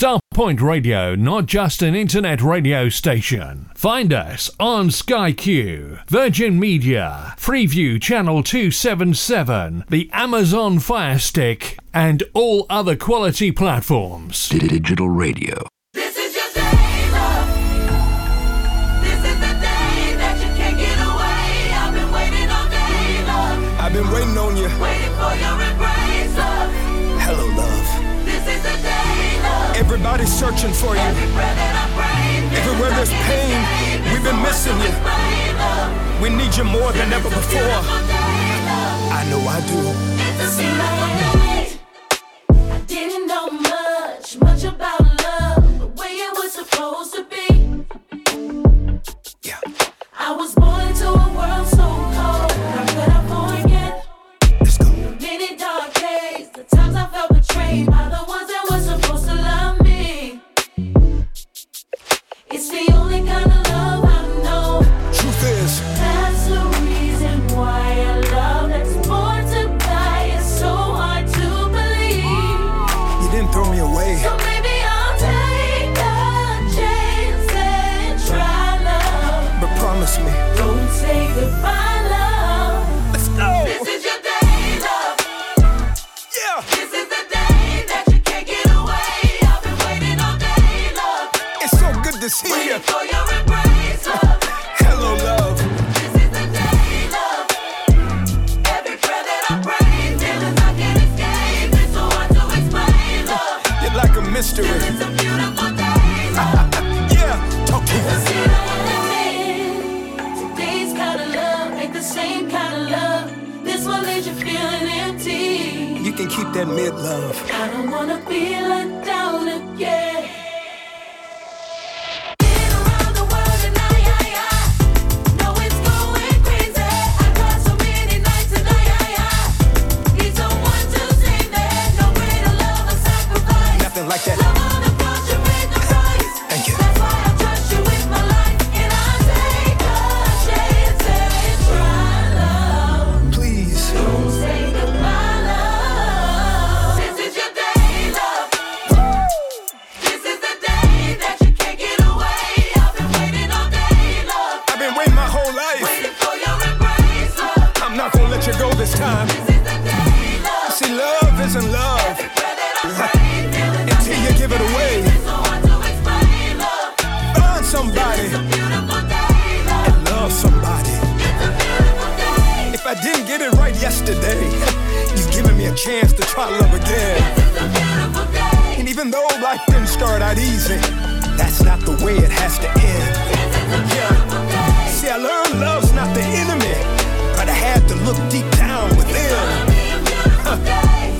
Starpoint Radio, not just an internet radio station. Find us on Sky Q, Virgin Media, Freeview Channel 277, the Amazon Fire Stick, and all other quality platforms. Digital radio. Everybody's searching for you. Every breath that I breathe, Everywhere there's pain, we've been missing you. We need you more than ever before. Beautiful day, love. I know I do. It seemed like a night. I didn't know much, much about love, the way it was supposed to be. Yeah. I was born into a world so cold. How could I forget Let's go. many dark days? The times I felt betrayed by the It's the only kind of love I know. Truth is, That's the reason why a love that's born to die is so hard to believe. you didn't throw me away. So maybe I'll take a chance and try love. But promise me. Don't say goodbye. Let's go. This is your day, love. Yeah. This is the day that you can't get away. I've been waiting all day, love. It's so good to see you. Waiting for your embrace, love. Hello, love. This is the day, love. Every breath that I breathe, feelings can't escape. It's so hard to explain, love. You're like a mystery. It's a beautiful day. Yeah. Talk to us. See, I wanna admit, today's kind of love ain't the same kind of love. This one leaves you feeling empty. You can keep that mid love. I don't wanna be let down again. Like that. Right yesterday, you've me a chance to try love again. Day. And even though life didn't start out easy, that's not the way it has to end. Yeah. See, I learned love's not the enemy, but I had to look deep down within.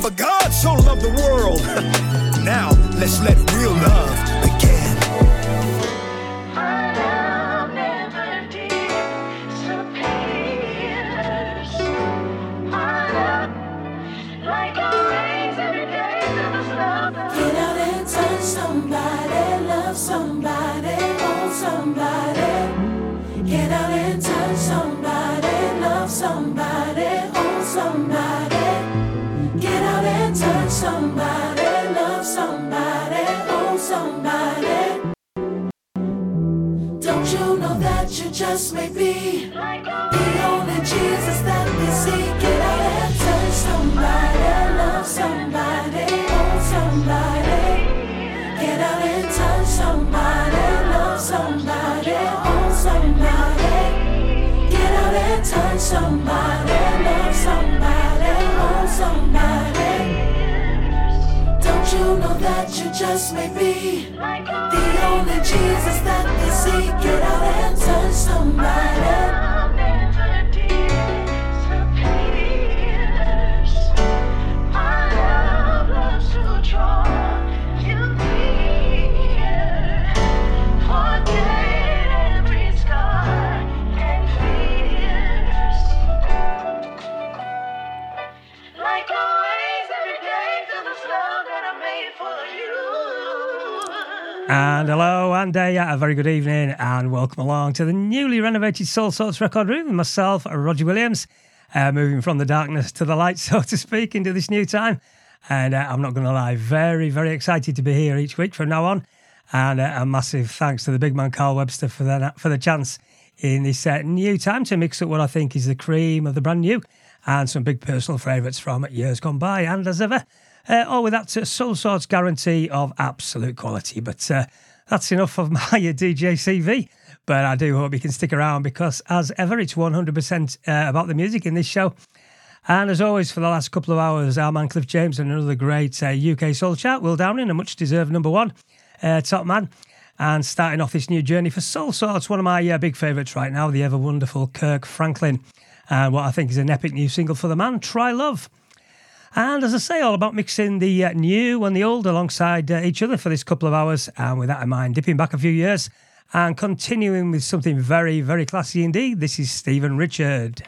For God so loved the world. Now let's let real love know that you just may be the only Jesus that we see? Get out and touch somebody, love somebody, hold somebody. Get out and touch somebody, love somebody, hold somebody. Get out and touch somebody, you know that you just may be the only Jesus that we seek. Get out and touch somebody. And hello, and uh, a very good evening, and welcome along to the newly renovated Soul Sorts record room with myself, Roger Williams, uh, moving from the darkness to the light, so to speak, into this new time. And uh, I'm not going to lie, very, very excited to be here each week from now on. And uh, a massive thanks to the big man Carl Webster for the, for the chance in this uh, new time to mix up what I think is the cream of the brand new and some big personal favourites from years gone by. And as ever, uh, all with that uh, Soul Sorts guarantee of absolute quality. But uh, that's enough of my DJ CV. But I do hope you can stick around because, as ever, it's 100% uh, about the music in this show. And as always, for the last couple of hours, our man Cliff James and another great uh, UK soul chart, Will Downing, a much deserved number one uh, top man. And starting off this new journey for Soul Sorts, one of my uh, big favourites right now, the ever wonderful Kirk Franklin. And what I think is an epic new single for the man, Try Love. And as I say, all about mixing the uh, new and the old alongside uh, each other for this couple of hours. And with that in mind, dipping back a few years and continuing with something very, very classy indeed. This is Stephen Richard.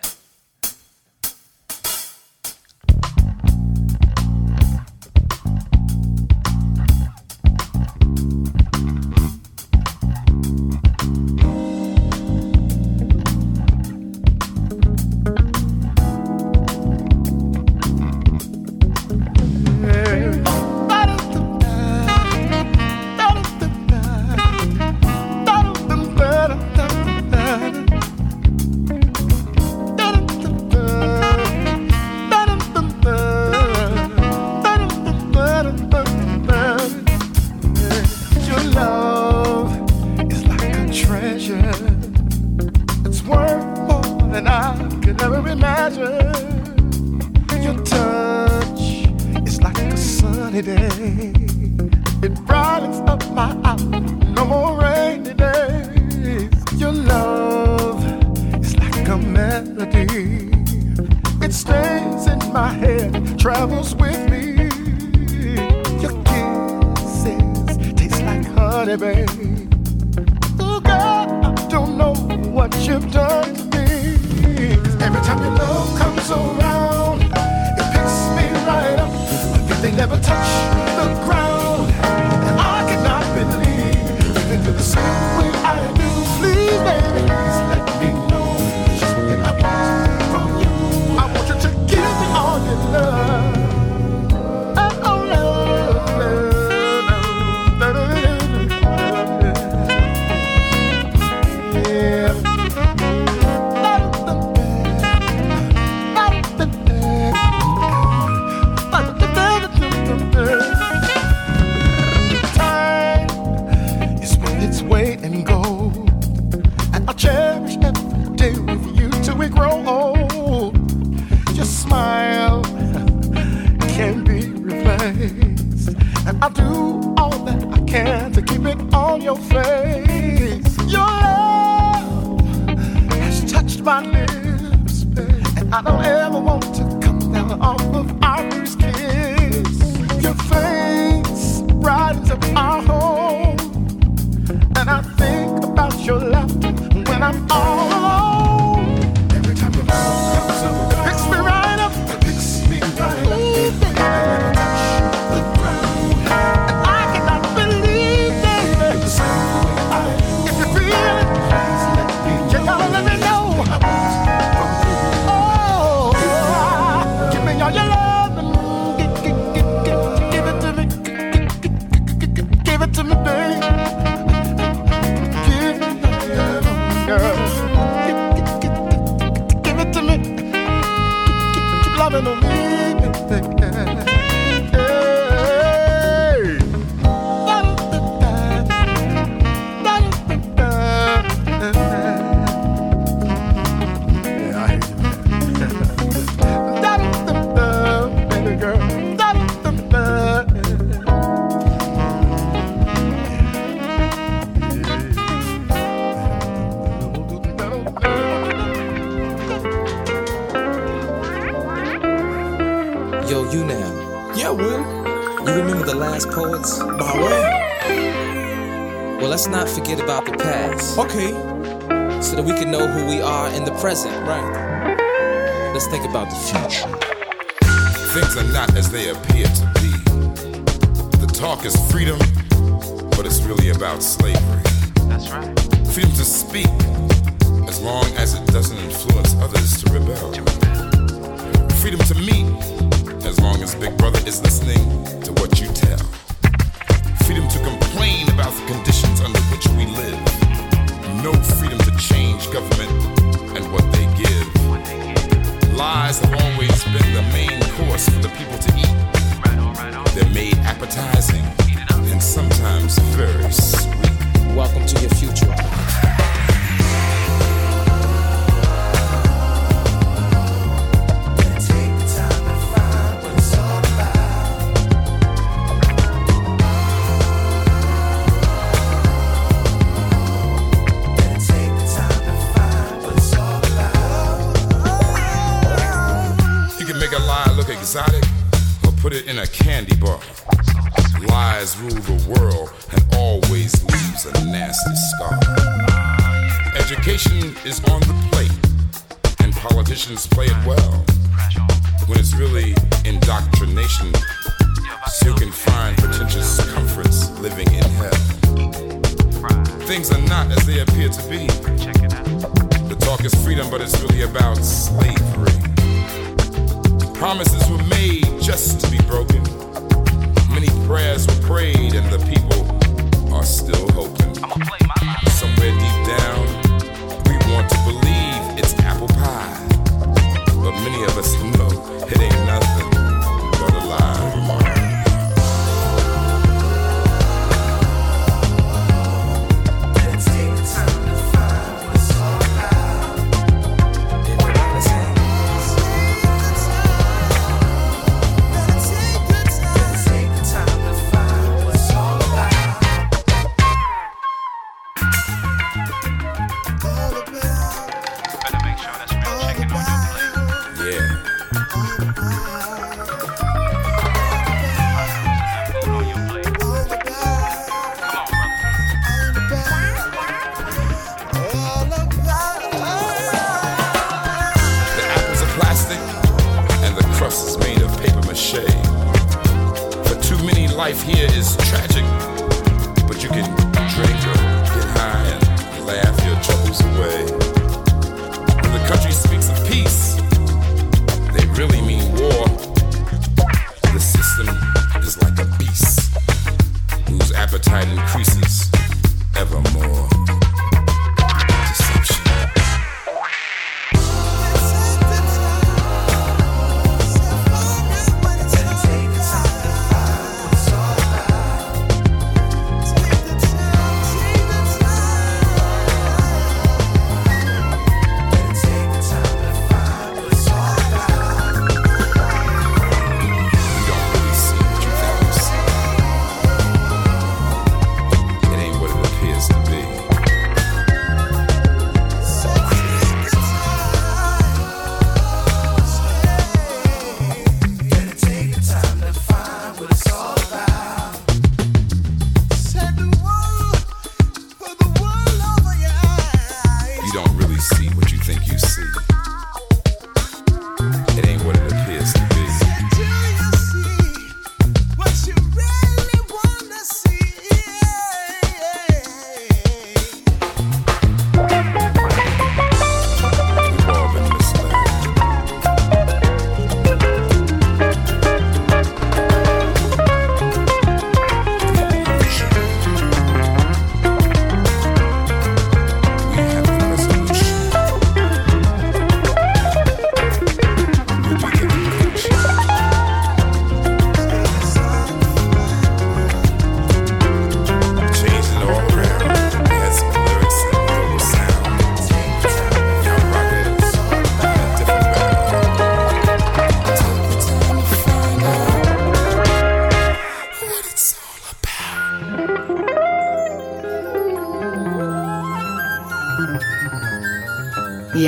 not forget about the past. Okay. So that we can know who we are in the present. Right. Let's think about the future. Things are not as they appear to be. The talk is freedom, but it's really about slavery. That's right. Freedom to speak, as long as it doesn't influence others to rebel. To rebel. Freedom to meet, as long as Big Brother is listening to what you tell freedom to complain about the conditions under which we live. No freedom to change government and what they give. Lies have always been the main course for the people to eat. They're made appetizing and sometimes very sweet. Welcome to your future. exotic or put it in a candy bar. Lies rule the world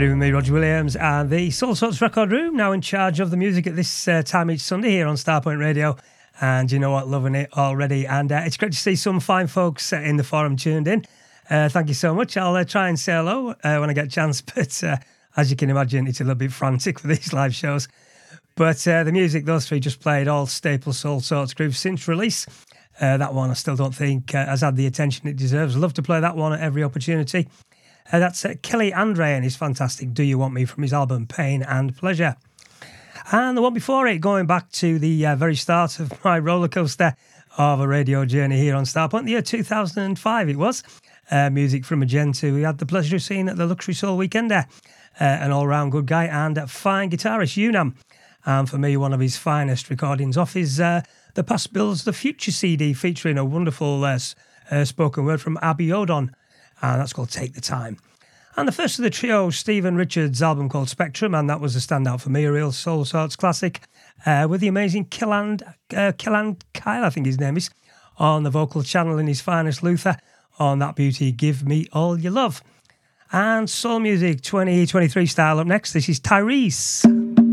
You're with me, Roger Williams, and the Soul Sorts Record Room, now in charge of the music at this uh, time each Sunday here on Starpoint Radio. And you know what, loving it already. And uh, it's great to see some fine folks uh, in the forum tuned in. Uh, thank you so much. I'll uh, try and say hello when I get a chance, but as you can imagine, it's a little bit frantic for these live shows. But the music those three just played, all staple soul sorts grooves since release. that one I still don't think has had the attention it deserves. Love to play that one at every opportunity. Uh, that's uh, Kelley Andre and his fantastic Do You Want Me from his album Pain and Pleasure. And the one before it, going back to the uh, very start of my roller coaster of a radio journey here on Starpoint, the year 2005 it was. Uh, music from Magenta, we had the pleasure of seeing at the Luxury Soul Weekender. Uh, an all round good guy and a fine guitarist, U-Nam. And for me, one of his finest recordings off is uh, The Past Builds the Future CD, featuring a wonderful spoken word from Abiodun and that's called Take the Time. And the first of the trio, Stephen Richards' album called Spectrum, and that was a standout for me, a real soul sorts classic, uh, with the amazing Kiland, uh, Kiland Kyle, I think his name is, on the vocal channel in his finest Luther, on that beauty, Give Me All Your Love. And soul music 2023 style up next. This is Tyrese.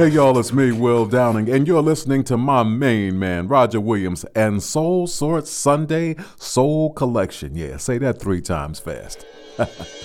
Hey y'all, it's me, Will Downing, and you're listening to my main man, Roger Williams, and Soul Sort Sunday Soul Collection. Yeah, say that three times fast.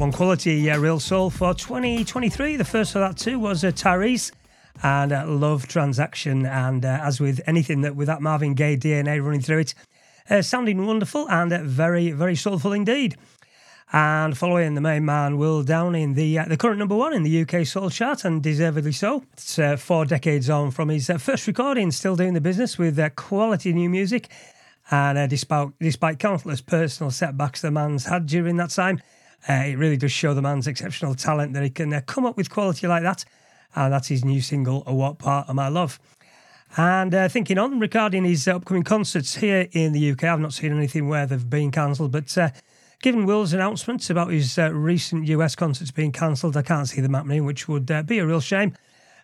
one, quality uh, real soul for 2023. The first of that too was uh, Tyrese and uh, Love Transaction. And uh, as with anything that with that Marvin Gaye DNA running through it, uh, sounding wonderful and uh, very, very soulful indeed. And following the main man, Will Downing, the uh, the current number one in the UK soul chart, and deservedly so. It's uh, four decades on from his first recording, still doing the business with quality new music. And despite despite countless personal setbacks the man's had during that time, uh, it really does show the man's exceptional talent that he can uh, come up with quality like that. And that's his new single, "A What Part of My Love." And uh, thinking on regarding his upcoming concerts here in the UK, I've not seen anything where they've been cancelled, but uh, given Will's announcements about his uh, recent US concerts being cancelled, I can't see them happening, which would uh, be a real shame.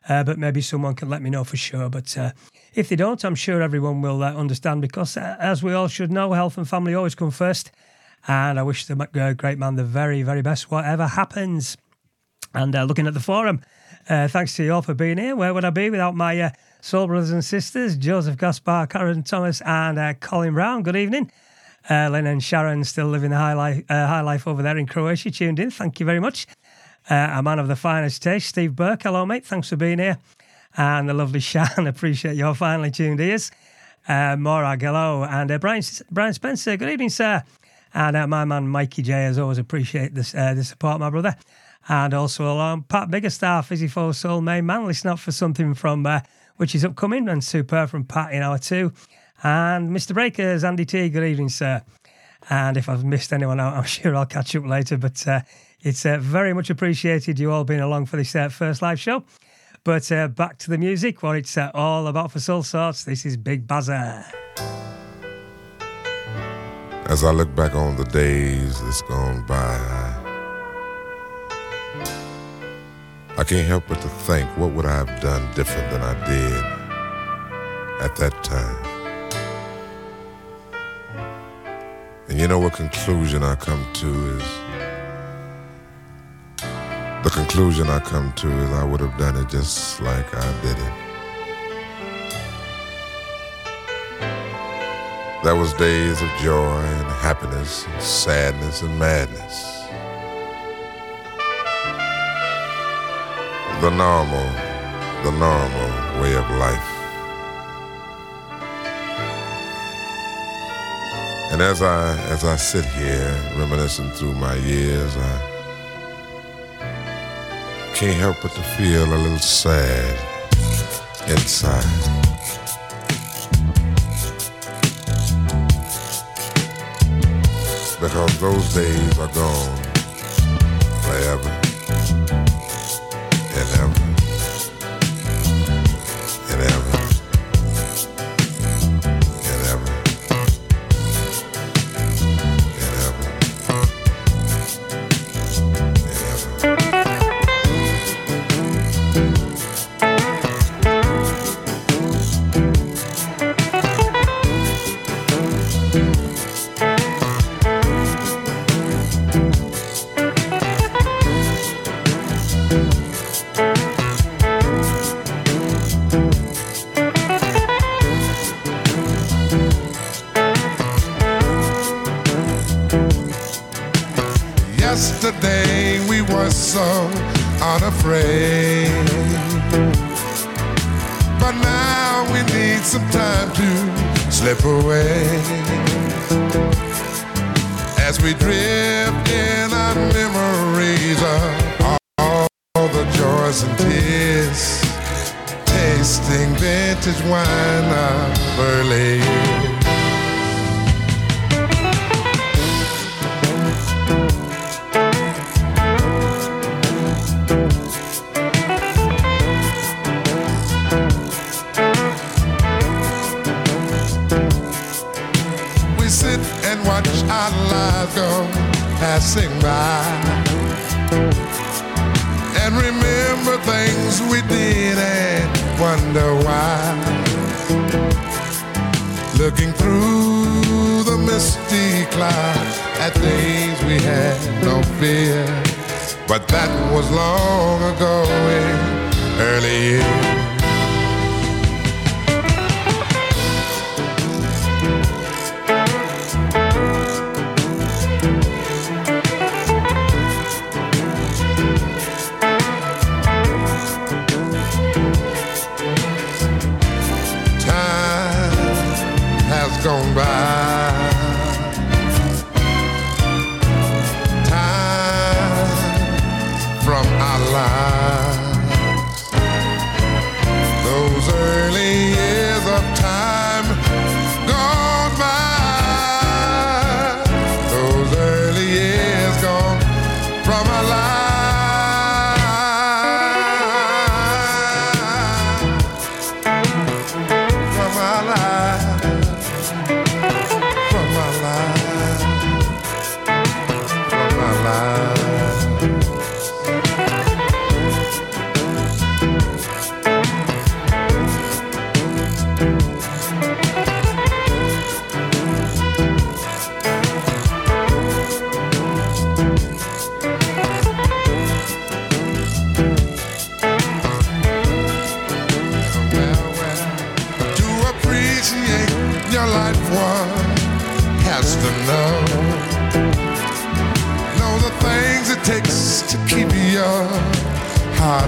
Uh, but maybe someone can let me know for sure. But uh, if they don't, I'm sure everyone will uh, understand because, uh, as we all should know, health and family always come first. And I wish the uh, great man the very, very best, whatever happens. And uh, looking at the forum, uh, thanks to you all for being here. Where would I be without my uh, soul brothers and sisters, Joseph Gaspar, Karen Thomas, and uh, Colin Brown? Good evening. Uh, Lynn and Sharon still living the high life, uh, high life over there in Croatia. Tuned in. Thank you very much. A man of the finest taste, Steve Burke. Hello, mate. Thanks for being here. And the lovely Shan. Appreciate your finally tuned ears. Uh, Morag, hello. And Brian, Brian Spencer. Good evening, sir. And uh, my man Mikey J, as always, appreciate this, uh, the support, my brother. And also along Pat Biggerstaff, Fizzy Four Soul main man. Listen for something from uh, which is upcoming and super from Pat in hour two. And Mr. Breakers, Andy T. Good evening, sir. And if I've missed anyone out, I'm sure I'll catch up later. But uh, it's uh, very much appreciated you all being along for this uh, first live show. But uh, back to the music, what it's uh, all about for Soul Sorts. This is Big Bazaar. As I look back on the days that's gone by, I, can't help but to think, what would I have done different than I did at that time? And you know what conclusion I come to is the conclusion I come to is I would have done it just like I did it. That was days of joy and happiness, and sadness and madness. The normal, the normal way of life. And as I as I sit here reminiscing through my years, I can't help but to feel a little sad inside. Because those days are gone forever unafraid. But now we need some time to slip away. As we drift in our memories of all the joys and tears. Tasting vintage wine of early at days we had no fear. but that was long ago in early years.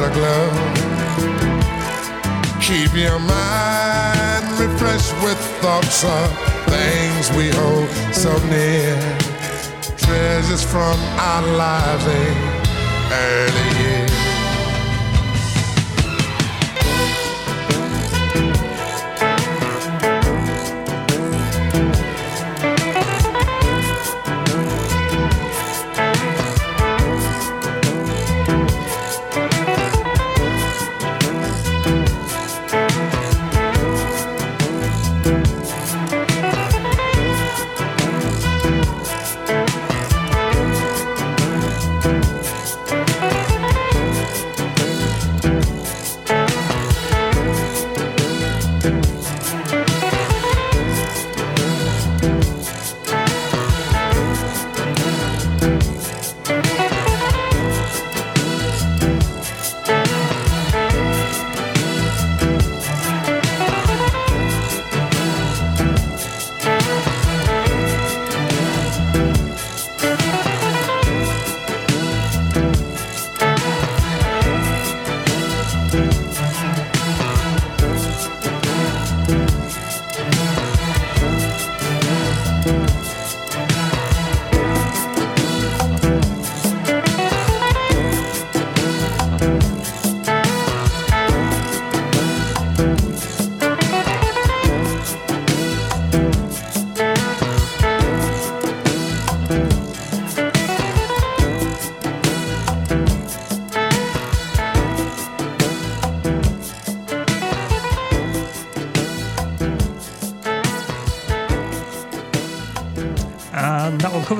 Aglow. Keep your mind refreshed with thoughts of things we hold so near. Treasures from our lives in early years.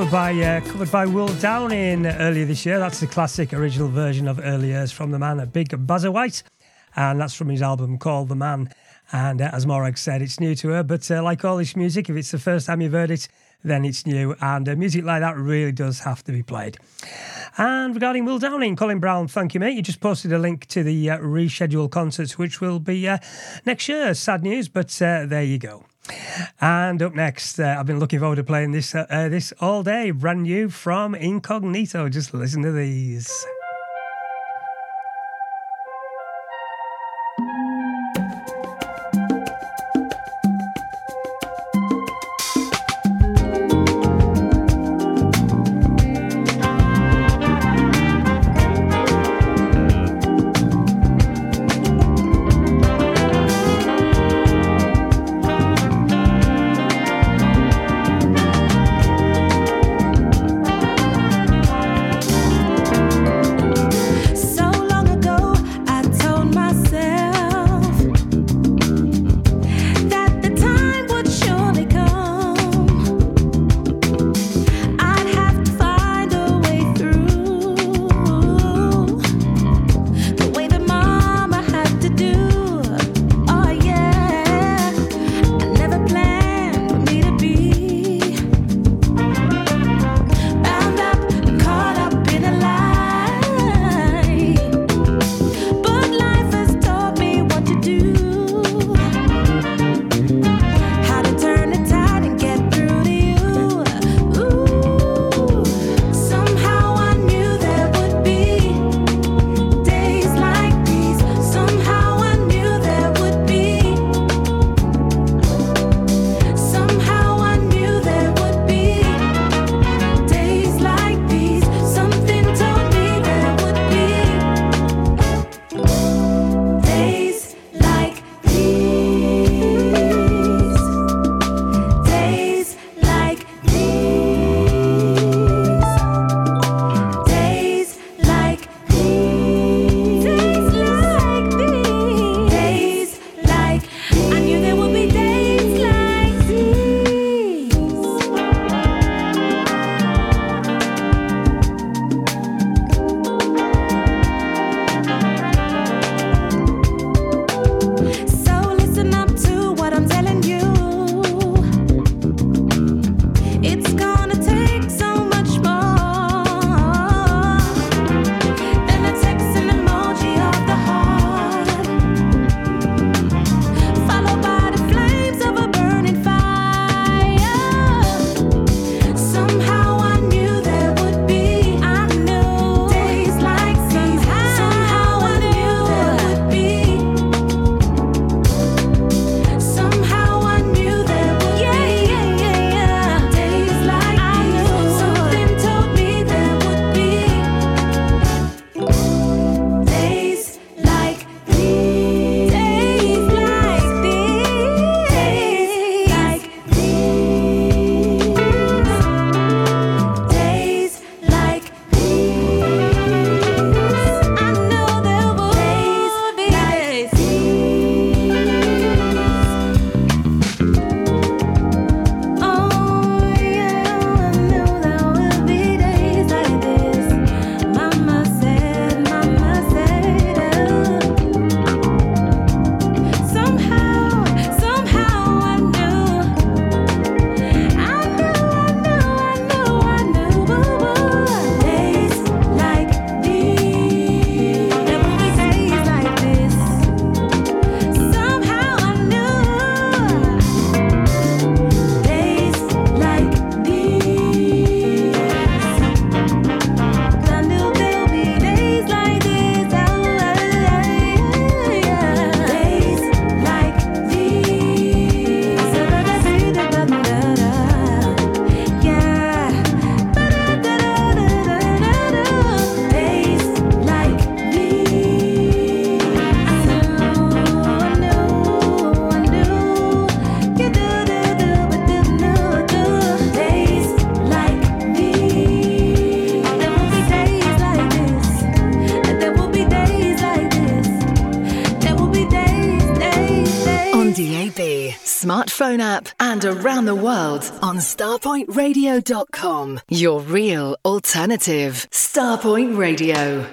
Covered by uh, covered by Will Downing earlier this year. That's the classic original version of Early Years from the man, a Big Buzzer White, and that's from his album called The Man. And uh, as Morag said, it's new to her, but uh, like all this music, if it's the first time you've heard it, then it's new. And uh, music like that really does have to be played. And regarding Will Downing, Colin Brown, thank you, mate. You just posted a link to the uh, rescheduled concerts, which will be uh, next year. Sad news, but uh, there you go. And up next, uh, I've been looking forward to playing this uh, this all day. Brand new from Incognito. Just listen to these. around the world on starpointradio.com. Your real alternative. Starpoint Radio.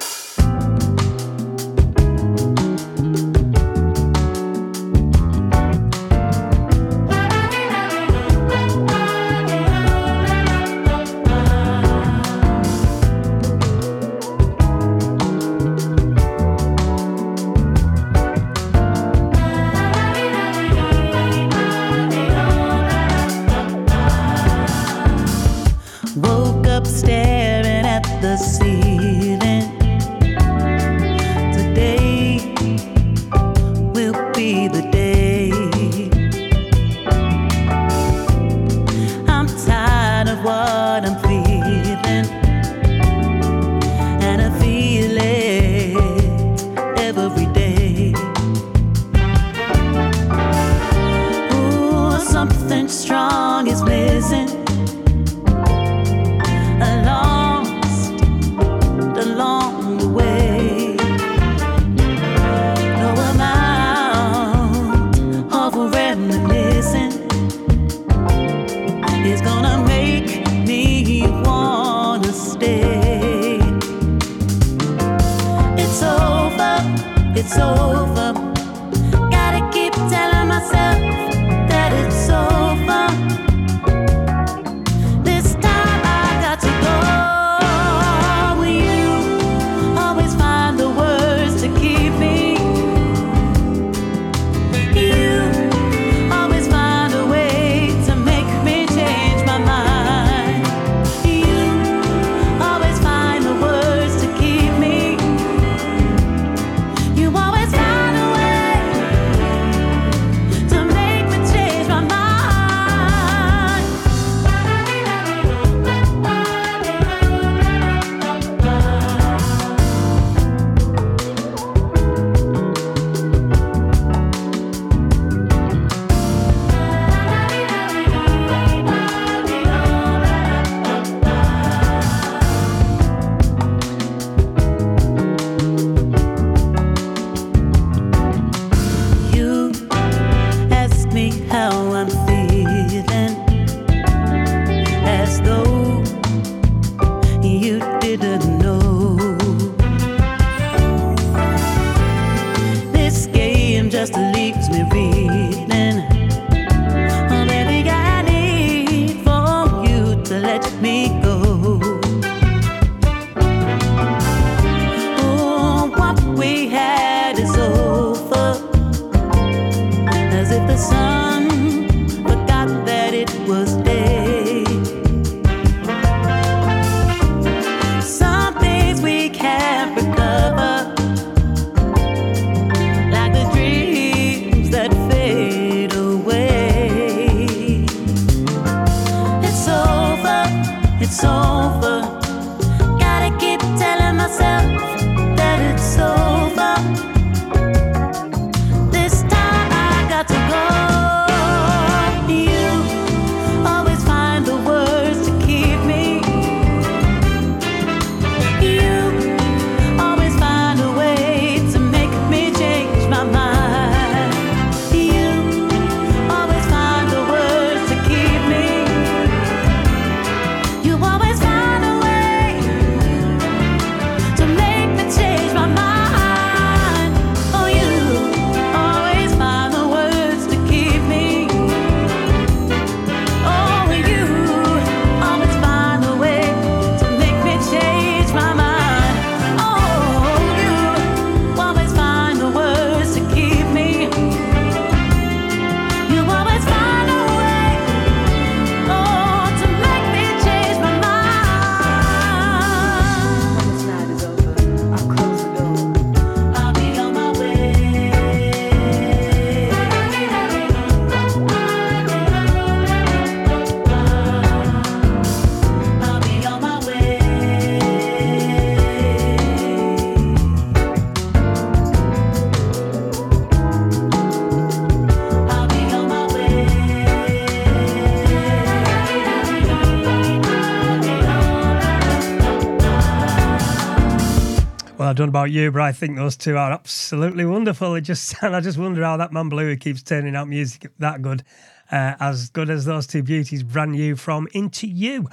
Don't know about you, but I think those two are absolutely wonderful. It just and I just wonder how that man Blue keeps turning out music that good, uh, as good as those two beauties, brand new from Into You.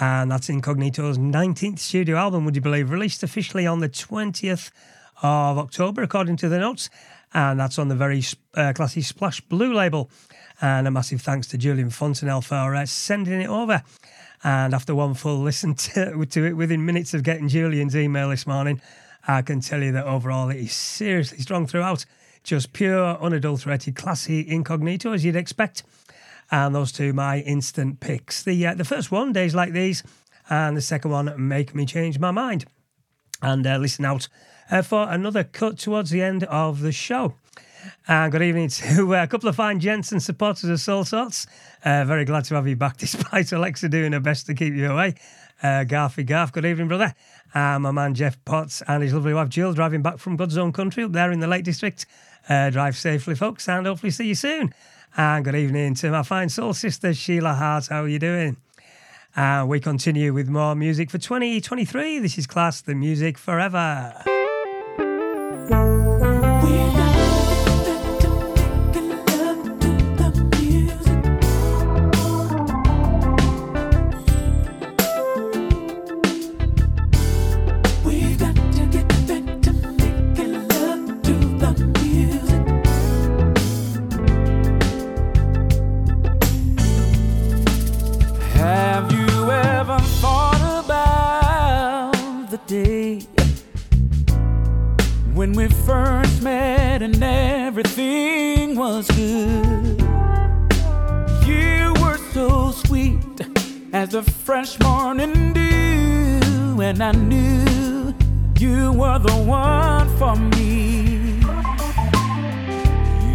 And that's Incognito's 19th studio album, would you believe, released officially on the 20th of October, according to the notes. And that's on the very uh, classy Splash Blue label. And a massive thanks to Julian Fontanelle for uh, sending it over. And after one full listen to, to it within minutes of getting Julian's email this morning, I can tell you that overall it is seriously strong throughout. Just pure, unadulterated, classy incognito as you'd expect. And those two, my instant picks. The uh, the first one, Days Like These, and the second one, Make Me Change My Mind. And uh, listen out uh, for another cut towards the end of the show. And good evening to uh, a couple of fine gents and supporters of Soul Sorts. Uh, very glad to have you back, despite Alexa doing her best to keep you away. Uh, Garfy Garf, good evening, brother. Uh, my man Jeff Potts and his lovely wife Jill driving back from God's own country up there in the Lake District. Uh, drive safely, folks, and hopefully see you soon. And good evening to my fine soul sister Sheila Hart. How are you doing? And we continue with more music for 2023. This is Class the Music Forever. When we first met and everything was good? You were so sweet as the fresh morning dew, and I knew you were the one for me.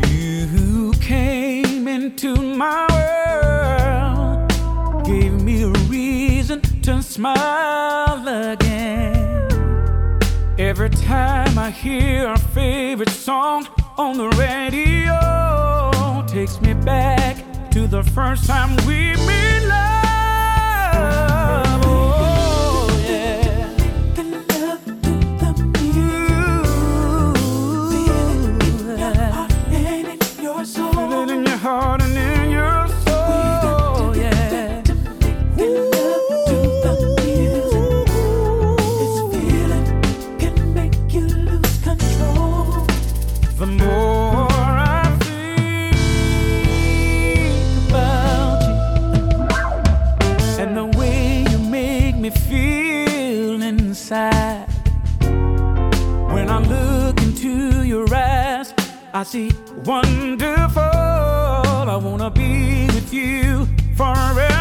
You came into my world gave me a reason to smile again. Every time I hear our favorite song on the radio, takes me back to the first time we made See wonderful. I wanna be with you Feel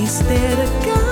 He's there to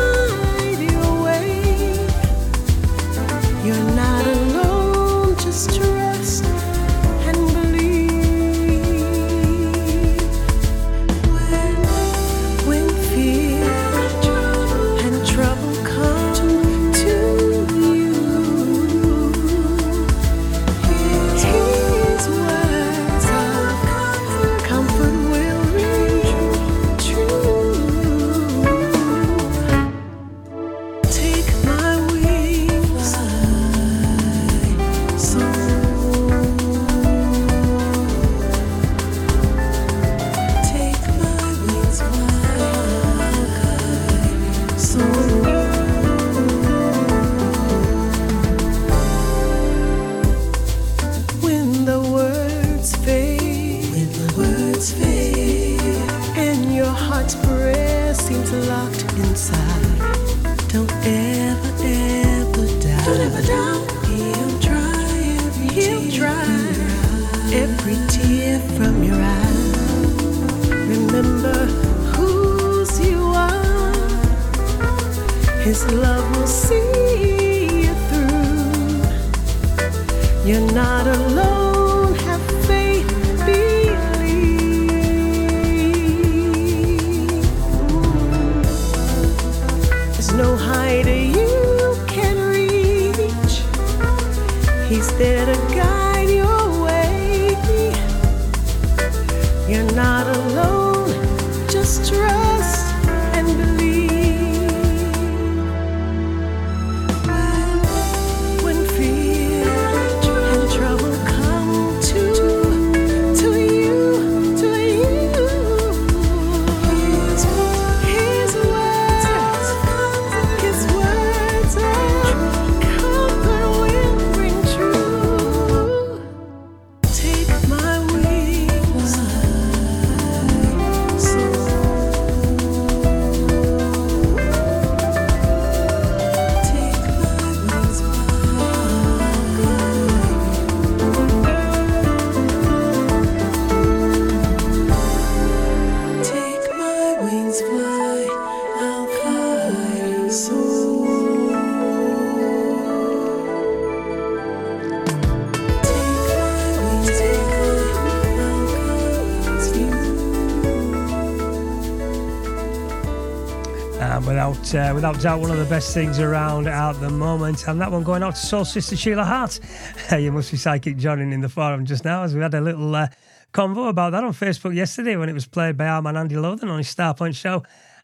Uh, without doubt, one of the best things around at the moment, and that one going out to Soul Sister Sheila Hart. you must be psychic joining in the forum just now, as we had a little uh, convo about that on Facebook yesterday when it was played by our man Andy Lothan on his Starpoint show,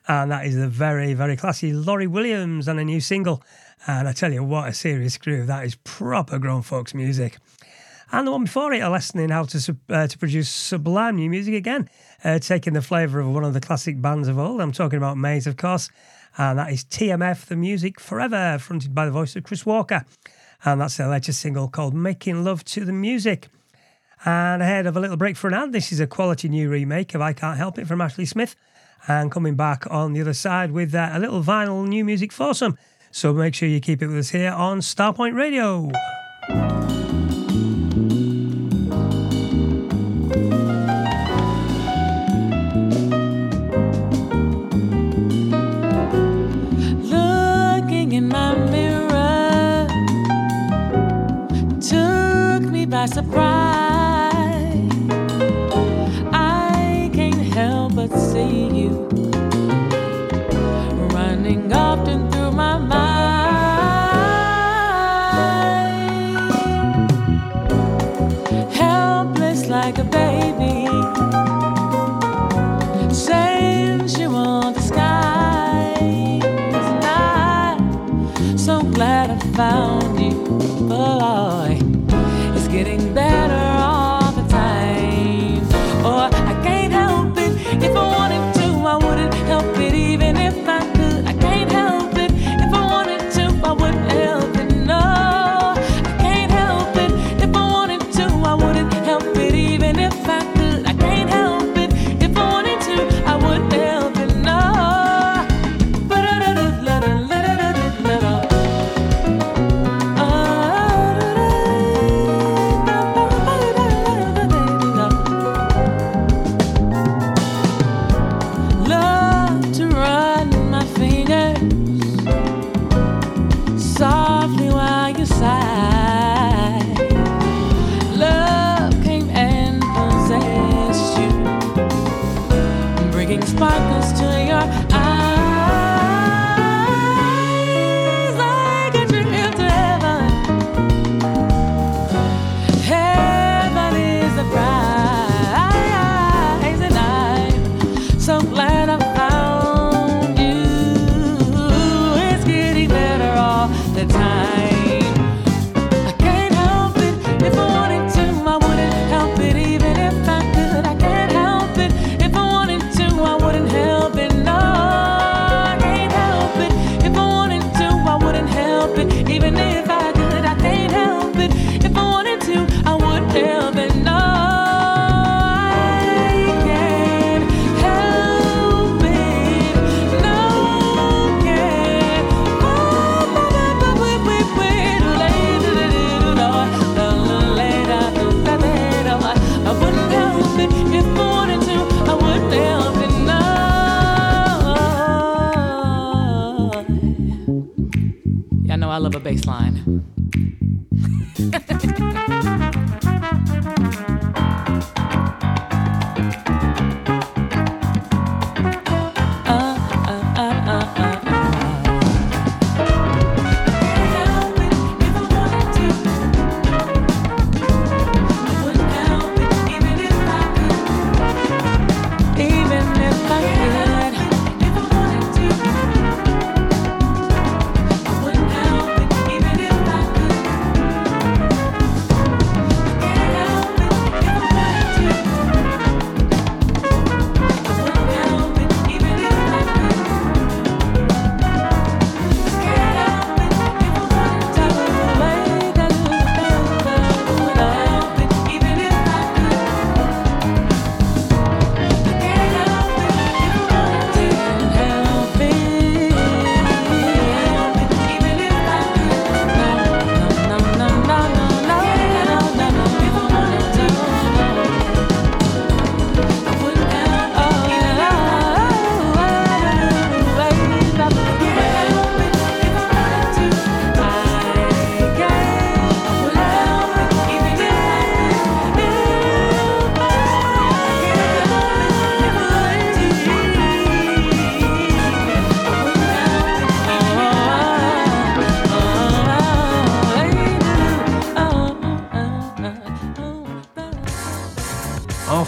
and that is the very very classy Lori Williams and a new single. And I tell you what, a serious groove. That is proper grown folks music. And the one before it, a lesson in how to uh, to produce sublime new music again, uh, taking the flavour of one of the classic bands of old. I'm talking about Maze, of course, and that is TMF, the music forever, fronted by the voice of Chris Walker. And that's their latest single called Making Love to the Music. And ahead of a little break for an ad, this is a quality new remake of I Can't Help It from Ashleigh Smith. And coming back on the other side with uh, a little vinyl new music foursome. So make sure you keep it with us here on Starpoint Radio. Surprise.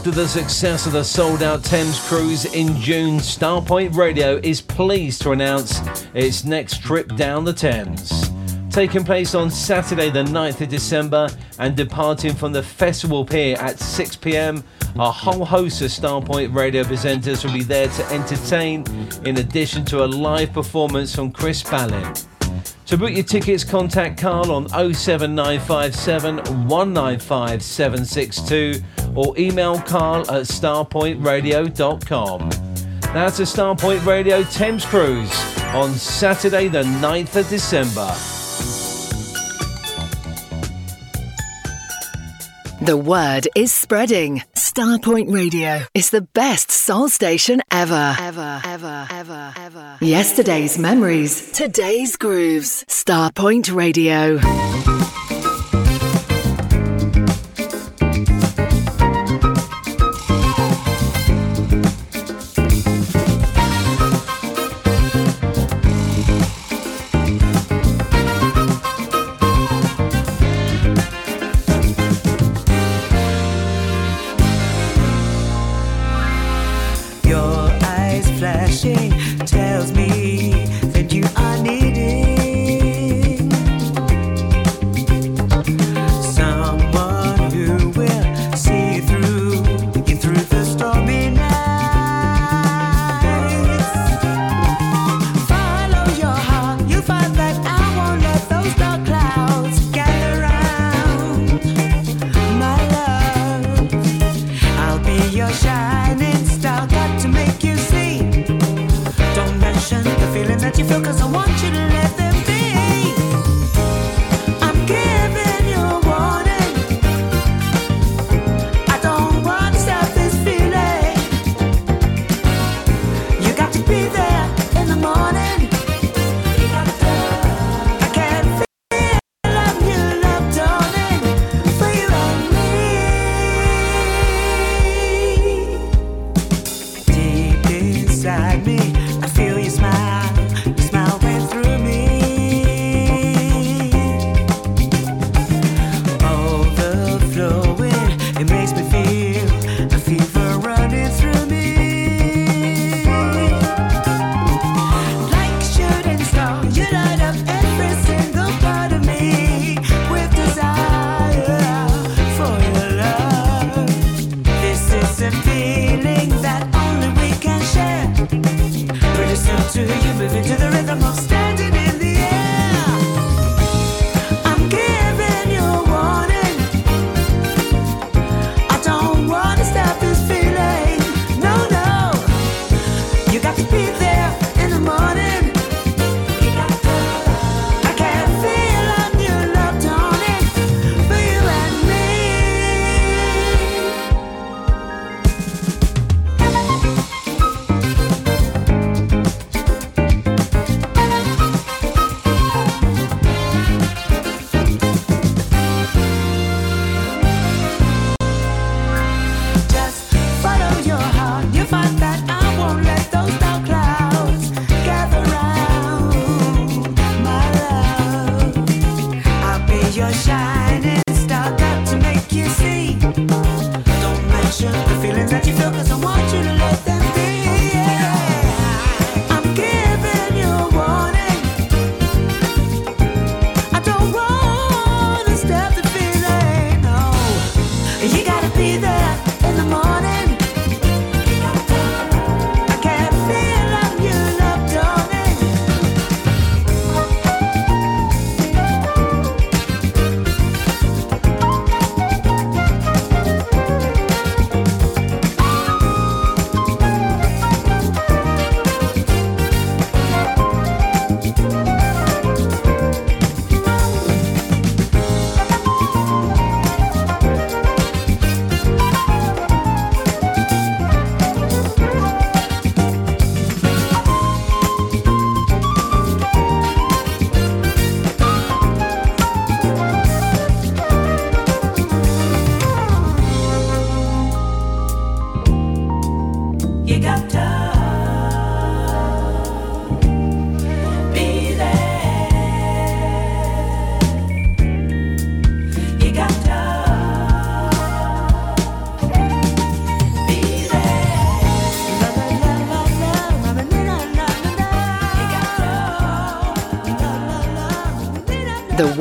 After the success of the sold out Thames cruise in June, Starpoint Radio is pleased to announce its next trip down the Thames. Taking place on Saturday, the 9th of December, and departing from the festival pier at 6 pm, a whole host of Starpoint Radio presenters will be there to entertain, in addition to a live performance from Chris Ballin. To book your tickets, contact Carl on 07957 195 762 or email carl at starpointradio.com. That's the Starpoint Radio Thames Cruise on Saturday, the 9th of December. The word is spreading. Starpoint Radio is the best soul station ever. Ever, ever, ever, ever. Yesterday's memories, today's grooves. Starpoint Radio.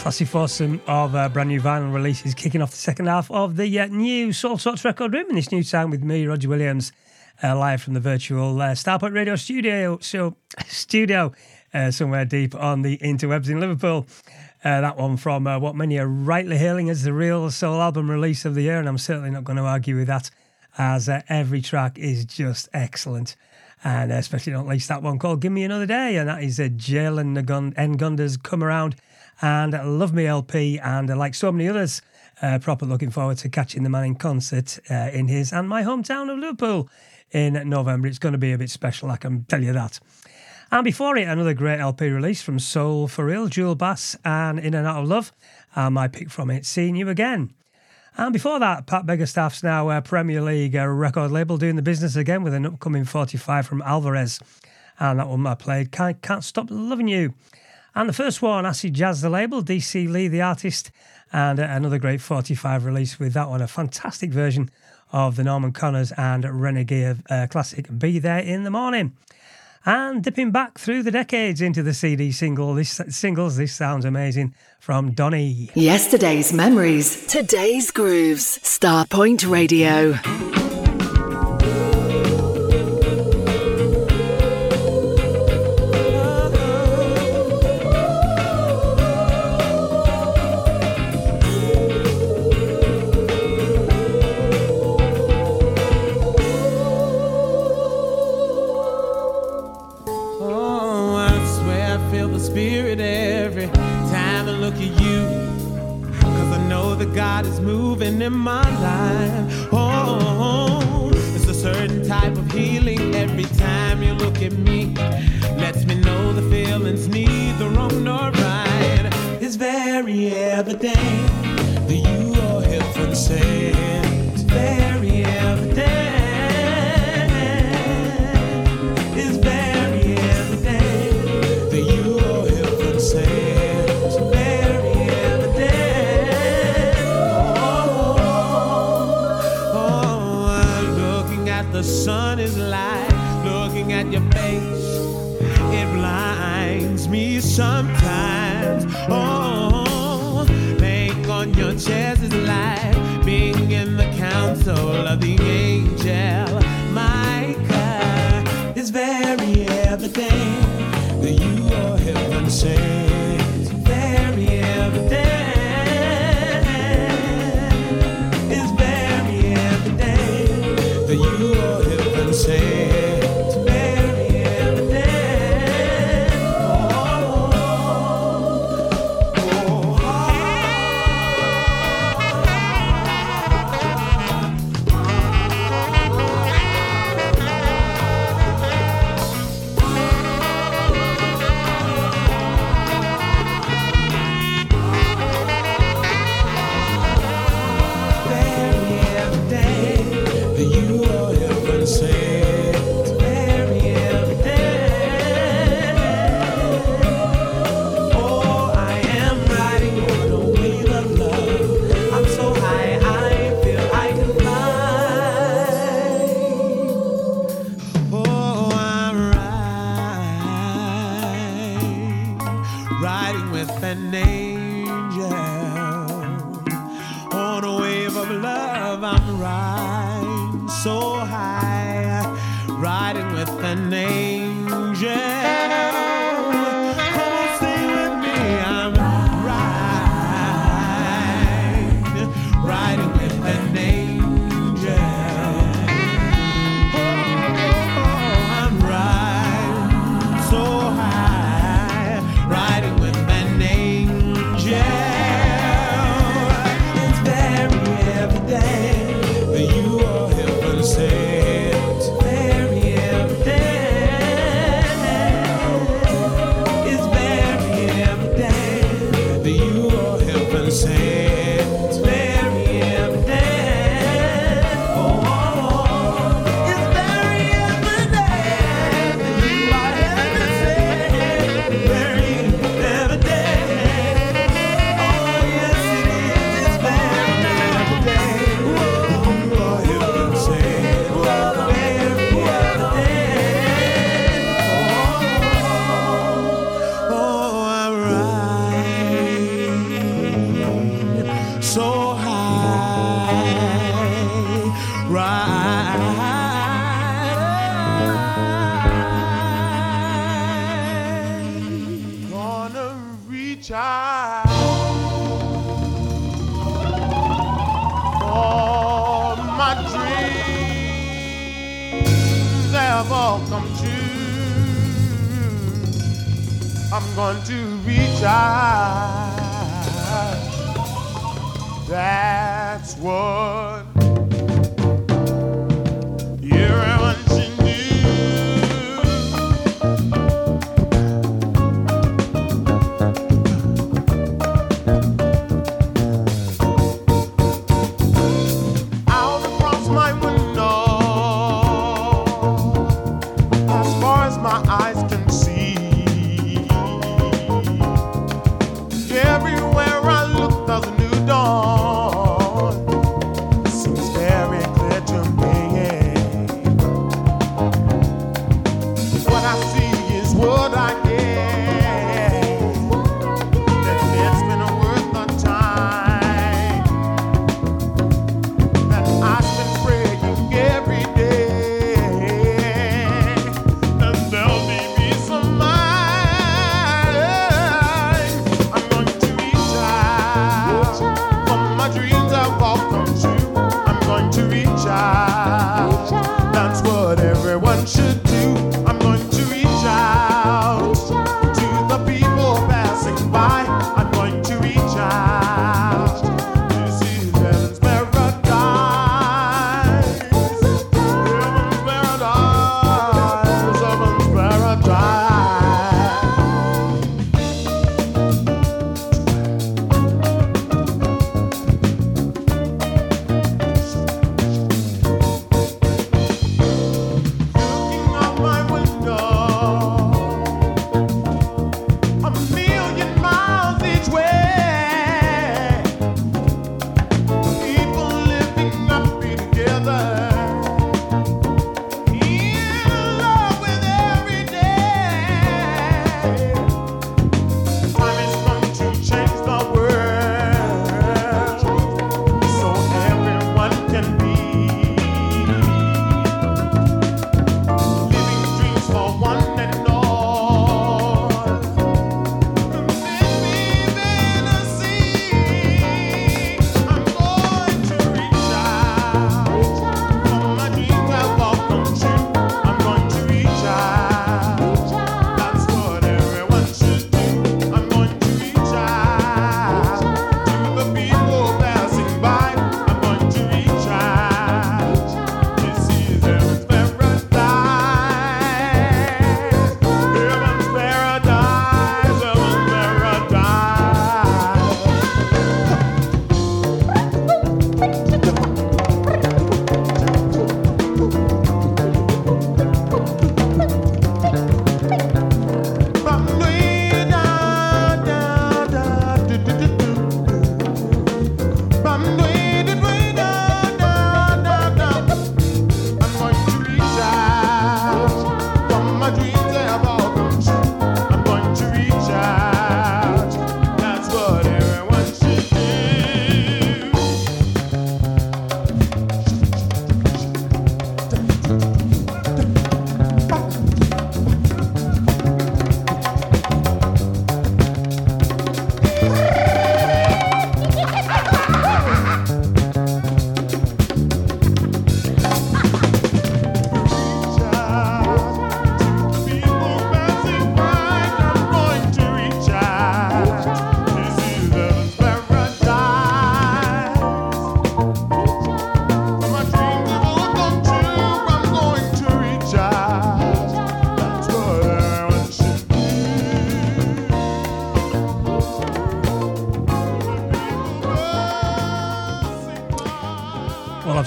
Classy foursome of uh, brand new vinyl releases kicking off the second half of the uh, new Soul Sorts record room in this new time with me, Roger Williams, uh, live from the virtual uh, Starpoint Radio studio, so studio uh, somewhere deep on the interwebs in Liverpool. Uh, that one from what many are rightly hailing as the real soul album release of the year, and I'm certainly not going to argue with that, as every track is just excellent. And especially not least that one called Give Me Another Day, and that is uh, and Ngonda's Come Around and Love Me LP, and uh, like so many others, uh, proper looking forward to catching the man in concert uh, in his and my hometown of Liverpool in November. It's going to be a bit special, I can tell you that. And before it, another great LP release from Soul for Real, Jewel Bass, and In and Out of Love. And my pick from it, Seeing You Again. And before that, Pat Biggerstaff's now uh, Premier League uh, record label doing the business again with an upcoming 45 from Alvarez. And that one I played, Can't, Can't Stop Loving You. And the first one, Acid Jazz, the label, Dee C Lee, the artist, and another great 45 release with that one, a fantastic version of the Norman Connors and Renegade uh, classic Be There in the Morning. And dipping back through the decades into the CD single, this singles, this sounds amazing from Donnie. Yesterday's memories, today's grooves. Starpoint Radio. Is in my life. Oh, it's a certain type of healing every time you look at me. Lets me know the feeling's neither wrong nor right. It's very evident that you are heaven sent. It's sometimes.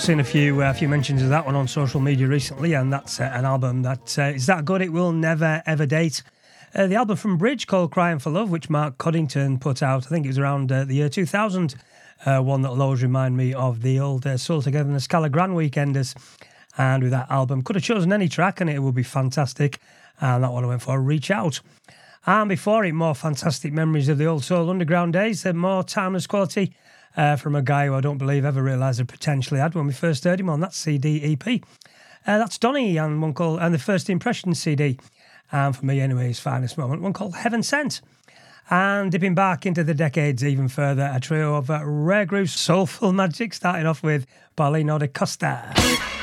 Seen a few uh, a few mentions of that one on social media recently, and that's uh, an album that uh, is that good it will never ever date. Uh, the album from Bridge called "Crying for Love," which Mark Coddington put out, I think it was around uh, the year 2000. Uh, one that will always remind me of the old uh, Soul Togetherness Scala Grand Weekenders. And with that album, could have chosen any track and it would be fantastic. And that one I went for Reach Out. And before it, more fantastic memories of the old Soul Underground days, and more timeless quality uh, from a guy who I don't believe ever realised I potentially had when we first heard him on that CD EP. Uh, that's Donnie and one called and the First Impression CD. And for me, anyway, his finest moment, one called Heaven Sent. And dipping back into the decades even further, a trio of uh, rare groove soulful magic, starting off with Paulinho da Costa.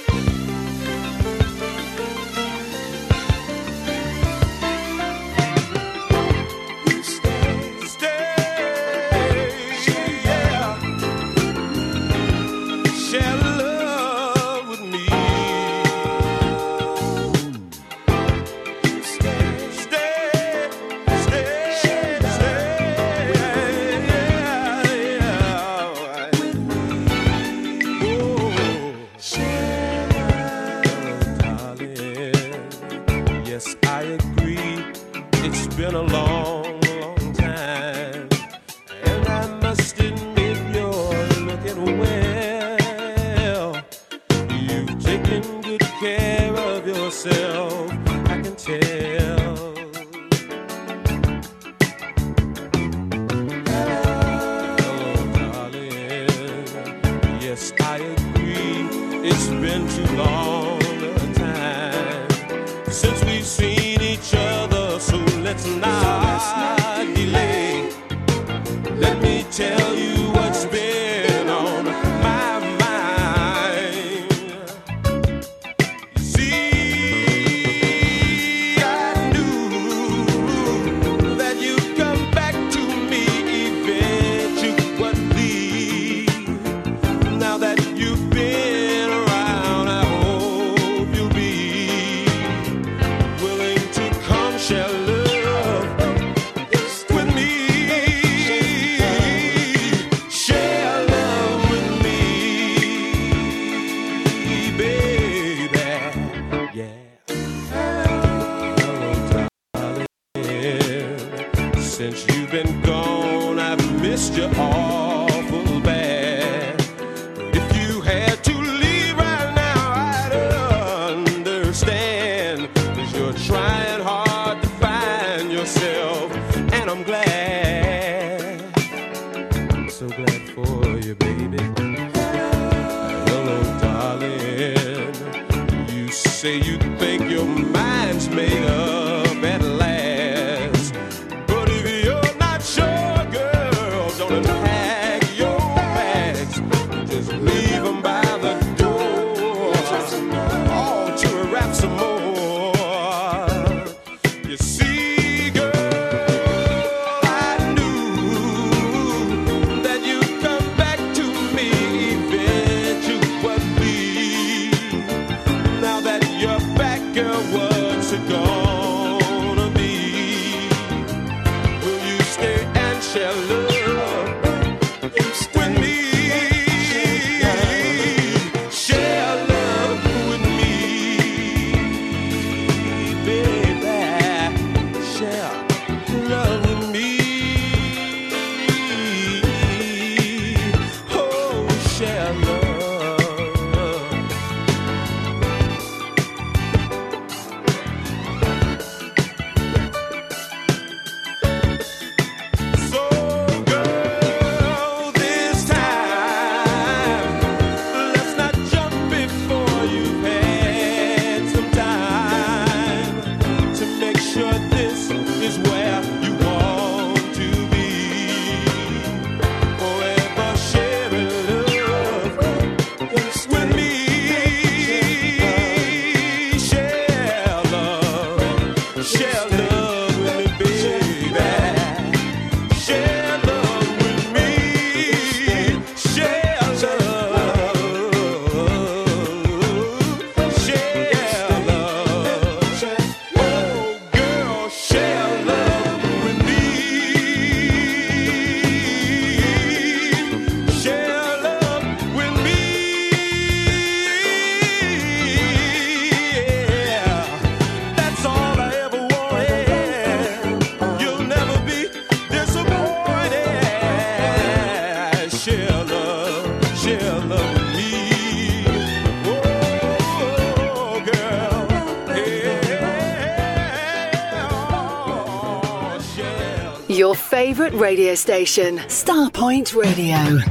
is where radio station, Starpoint Radio.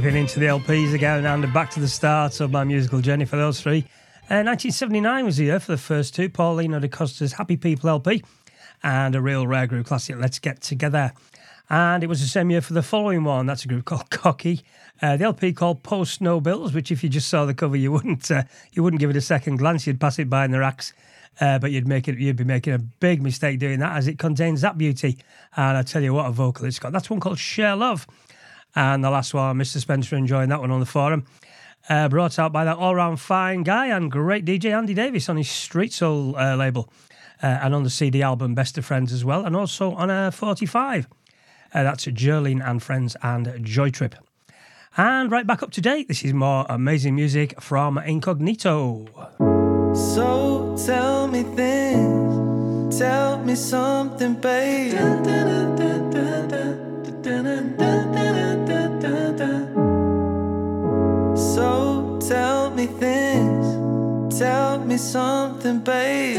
And dipping into the LPs again and back to the start of my musical journey for those three. Uh, 1979 was the year for the first two, Paulinho da Costa's Happy People LP and a real rare group classic, Let's Get Together. And it was the same year for the following one, that's a group called Kocky. Uh, the LP called Post No Bills, which if you just saw the cover, you wouldn't uh, you wouldn't give it a second glance. You'd pass it by in the racks, uh, but you'd make it you'd be making a big mistake doing that, as it contains that beauty. And I tell you what, a vocal it's got. That's one called Share Love. And the last one, Mr. Spencer enjoying that one on the forum. Uh, brought out by that all round fine guy and great DJ Andy Davis on his Street Soul uh, label. Uh, and on the CD album Best of Friends as well, and also on a 45. Uh, that's Jerline and Friends and Joy Trip. And right back up to date, this is more amazing music from Incognito. So tell me things, tell me something, babe. So tell me things, tell me something, babe.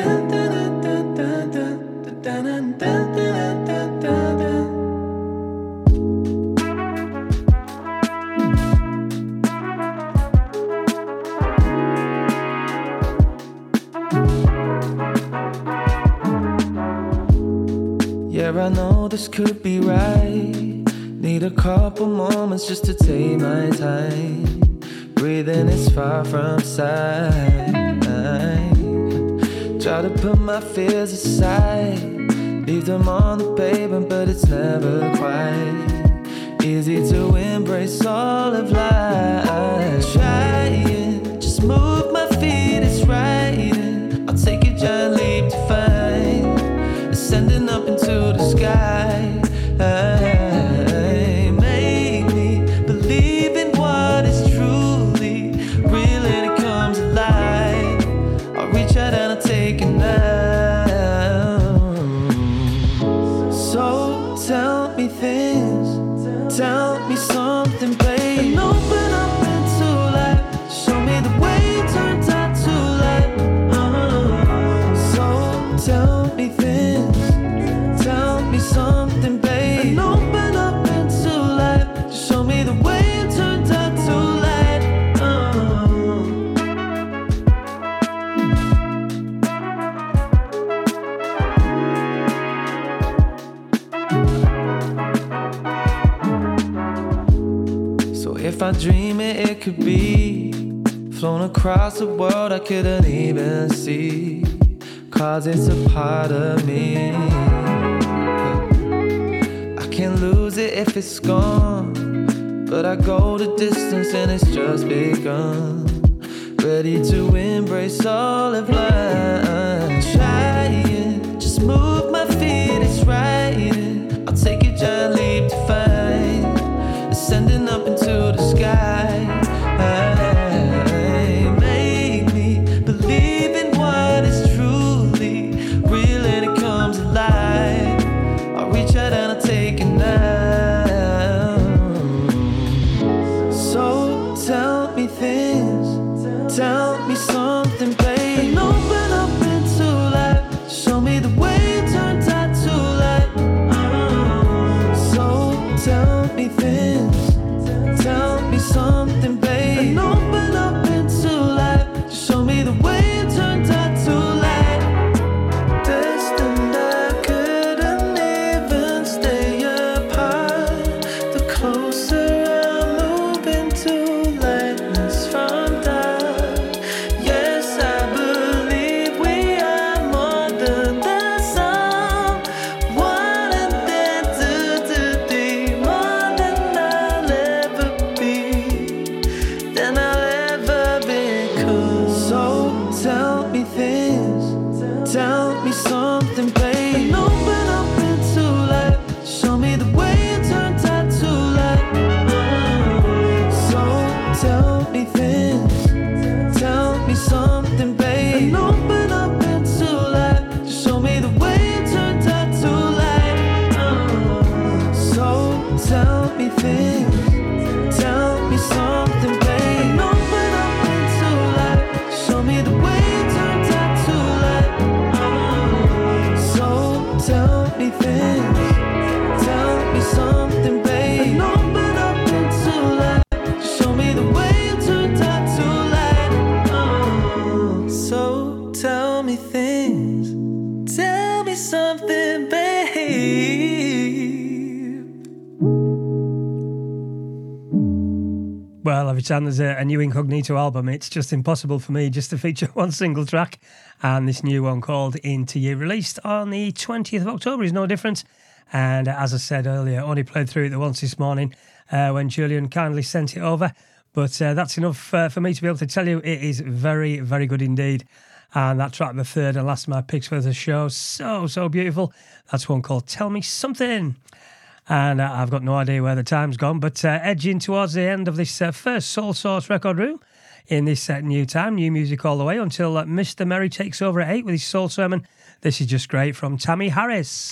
Yeah, I know this could be right. Need a couple moments just to take my time. Breathing is far from sight. Try to put my fears aside. Leave them on the pavement, but it's never quite easy to embrace all of life. Trying, just move my feet, it's right. I'll take a giant leap to find ascending up into the sky. Could be flown across the world I couldn't even see. Cause it's a part of me. I can't lose it if it's gone. But I go the distance and it's just begun. Ready to embrace all of life. Trying, just move my feet, it's right. I'll take a giant leap to find ascending up into the sky. And there's a, a, new Incognito album, it's just impossible for me just to feature one single track. And this new one called Into You, released on the 20th of October, is no different. And as I said earlier, only played through it once this morning uh, when Julian kindly sent it over. But uh, that's enough uh, for me to be able to tell you it is very, very good indeed. And that track, the third and last of my picks for the show, so, so beautiful. That's one called Tell Me Something. And uh, I've got no idea where the time's gone, but uh, edging towards the end of this uh, first Soulsorts record room in this uh, new time, new music all the way until uh, Mr. Merry takes over at 8 with his Soul Sermon. This is just great from Tammy Harris.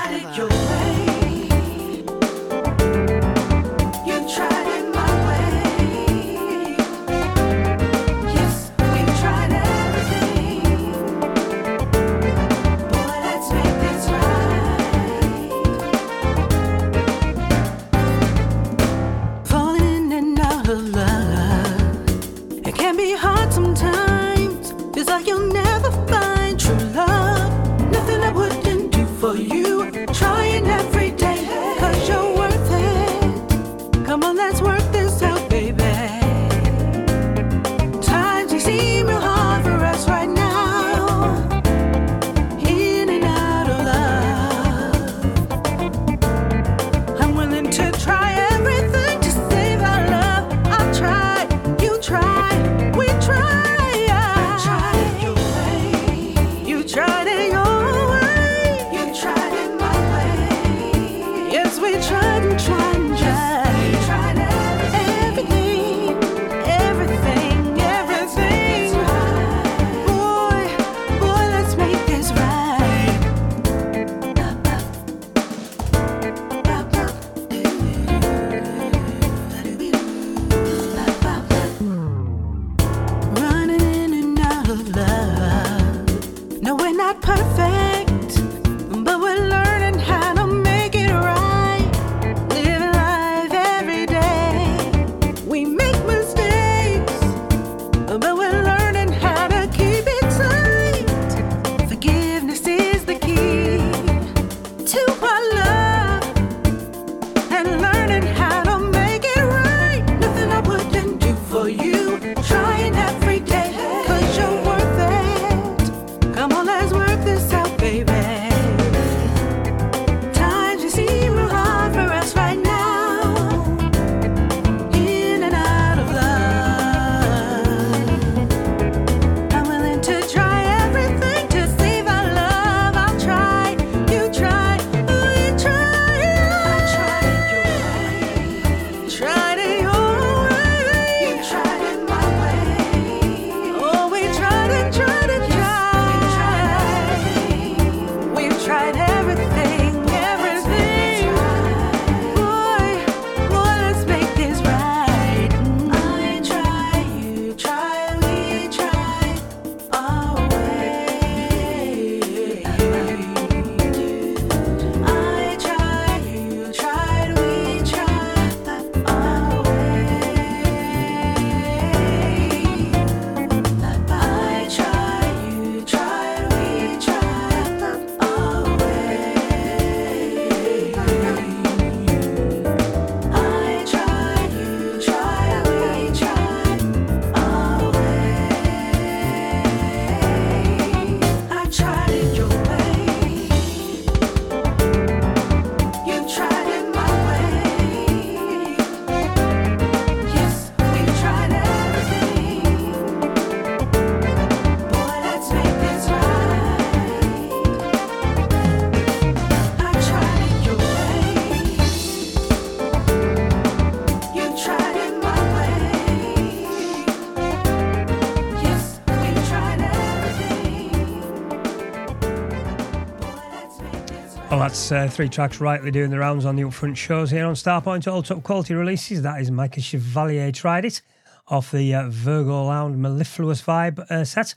that's uh, three tracks rightly doing the rounds on the upfront shows here on Starpoint. All top quality releases. That is Mycah Chevalier Tried It off the uh, Virgo Lounge Mellifluous Vibe uh, set.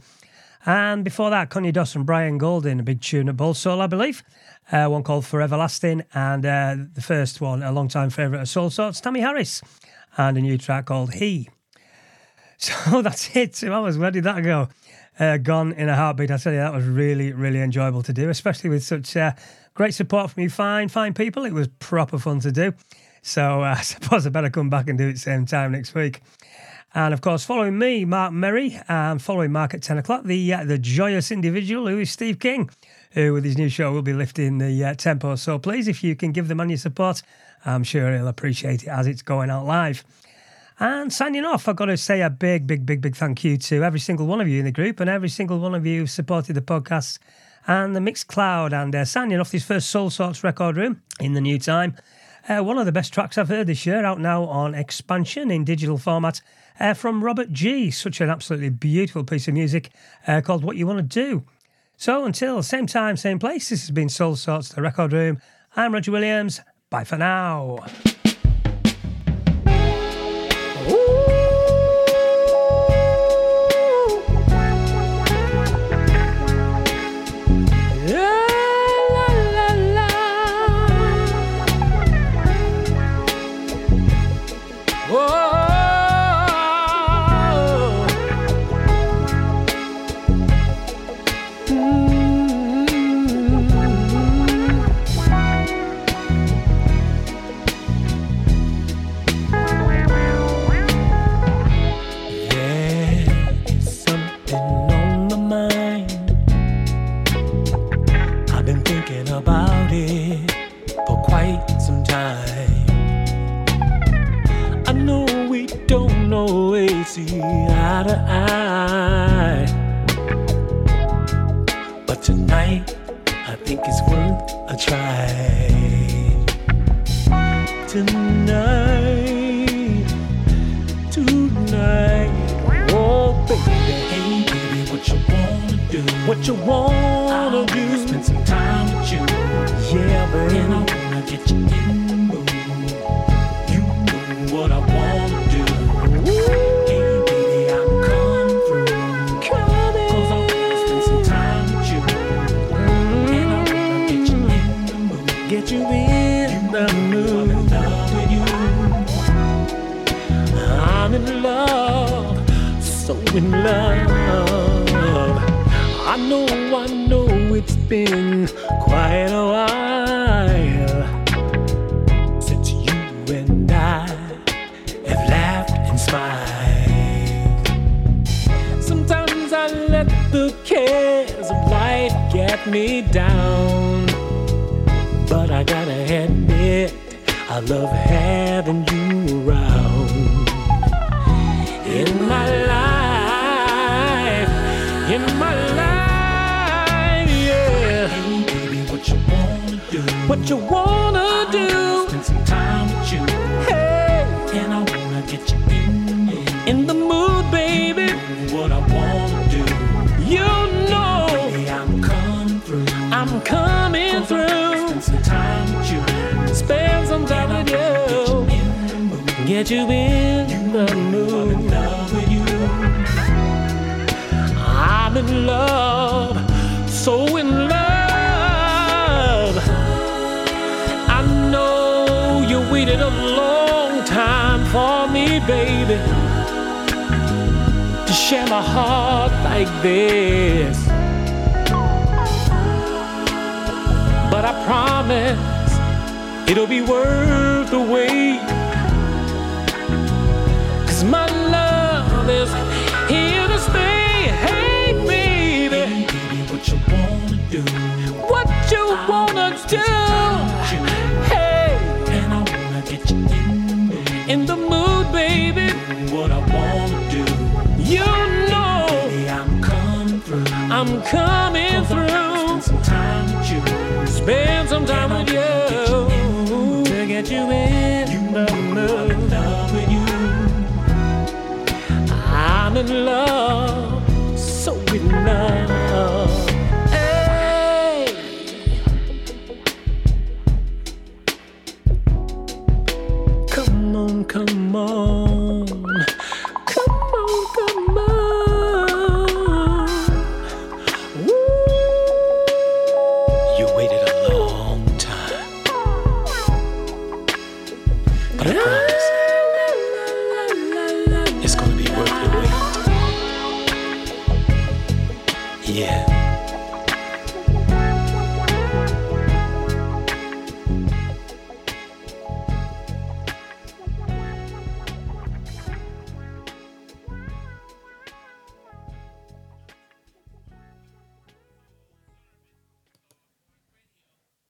And before that, Conya Doss and Brian Golding, a big tune at Bold Soul, I believe. Uh, one called Forever Lasting, and uh, the first one, a long time favourite of Soul Sorts, Tammy Harris, and a new track called He. So that's it. Two hours. Where did that go? Uh, gone in a heartbeat. I tell you, that was really, really enjoyable to do, especially with such uh, great support from you fine, fine people. It was proper fun to do. So uh, I suppose I better come back and do it same time next week. And of course, following me, Mark Merry, and following Mark at 10 o'clock, the uh, the joyous individual who is Steve King, who with his new show will be lifting the uh, tempo. So please, if you can give the man your support, I'm sure he'll appreciate it as it's going out live. And signing off, I've got to say a big, big, big, big thank you to every single one of you in the group and every single one of you who supported the podcast and the Mixcloud and uh, off this first Soul Sorts record room in the new time. Uh, one of the best tracks I've heard this year, out now on expansion in digital format, uh, from Robert G. Such an absolutely beautiful piece of music uh, called What You Want to Do. So until same time, same place, this has been Soul Sorts, the record room. I'm Roger Williams. Bye for now.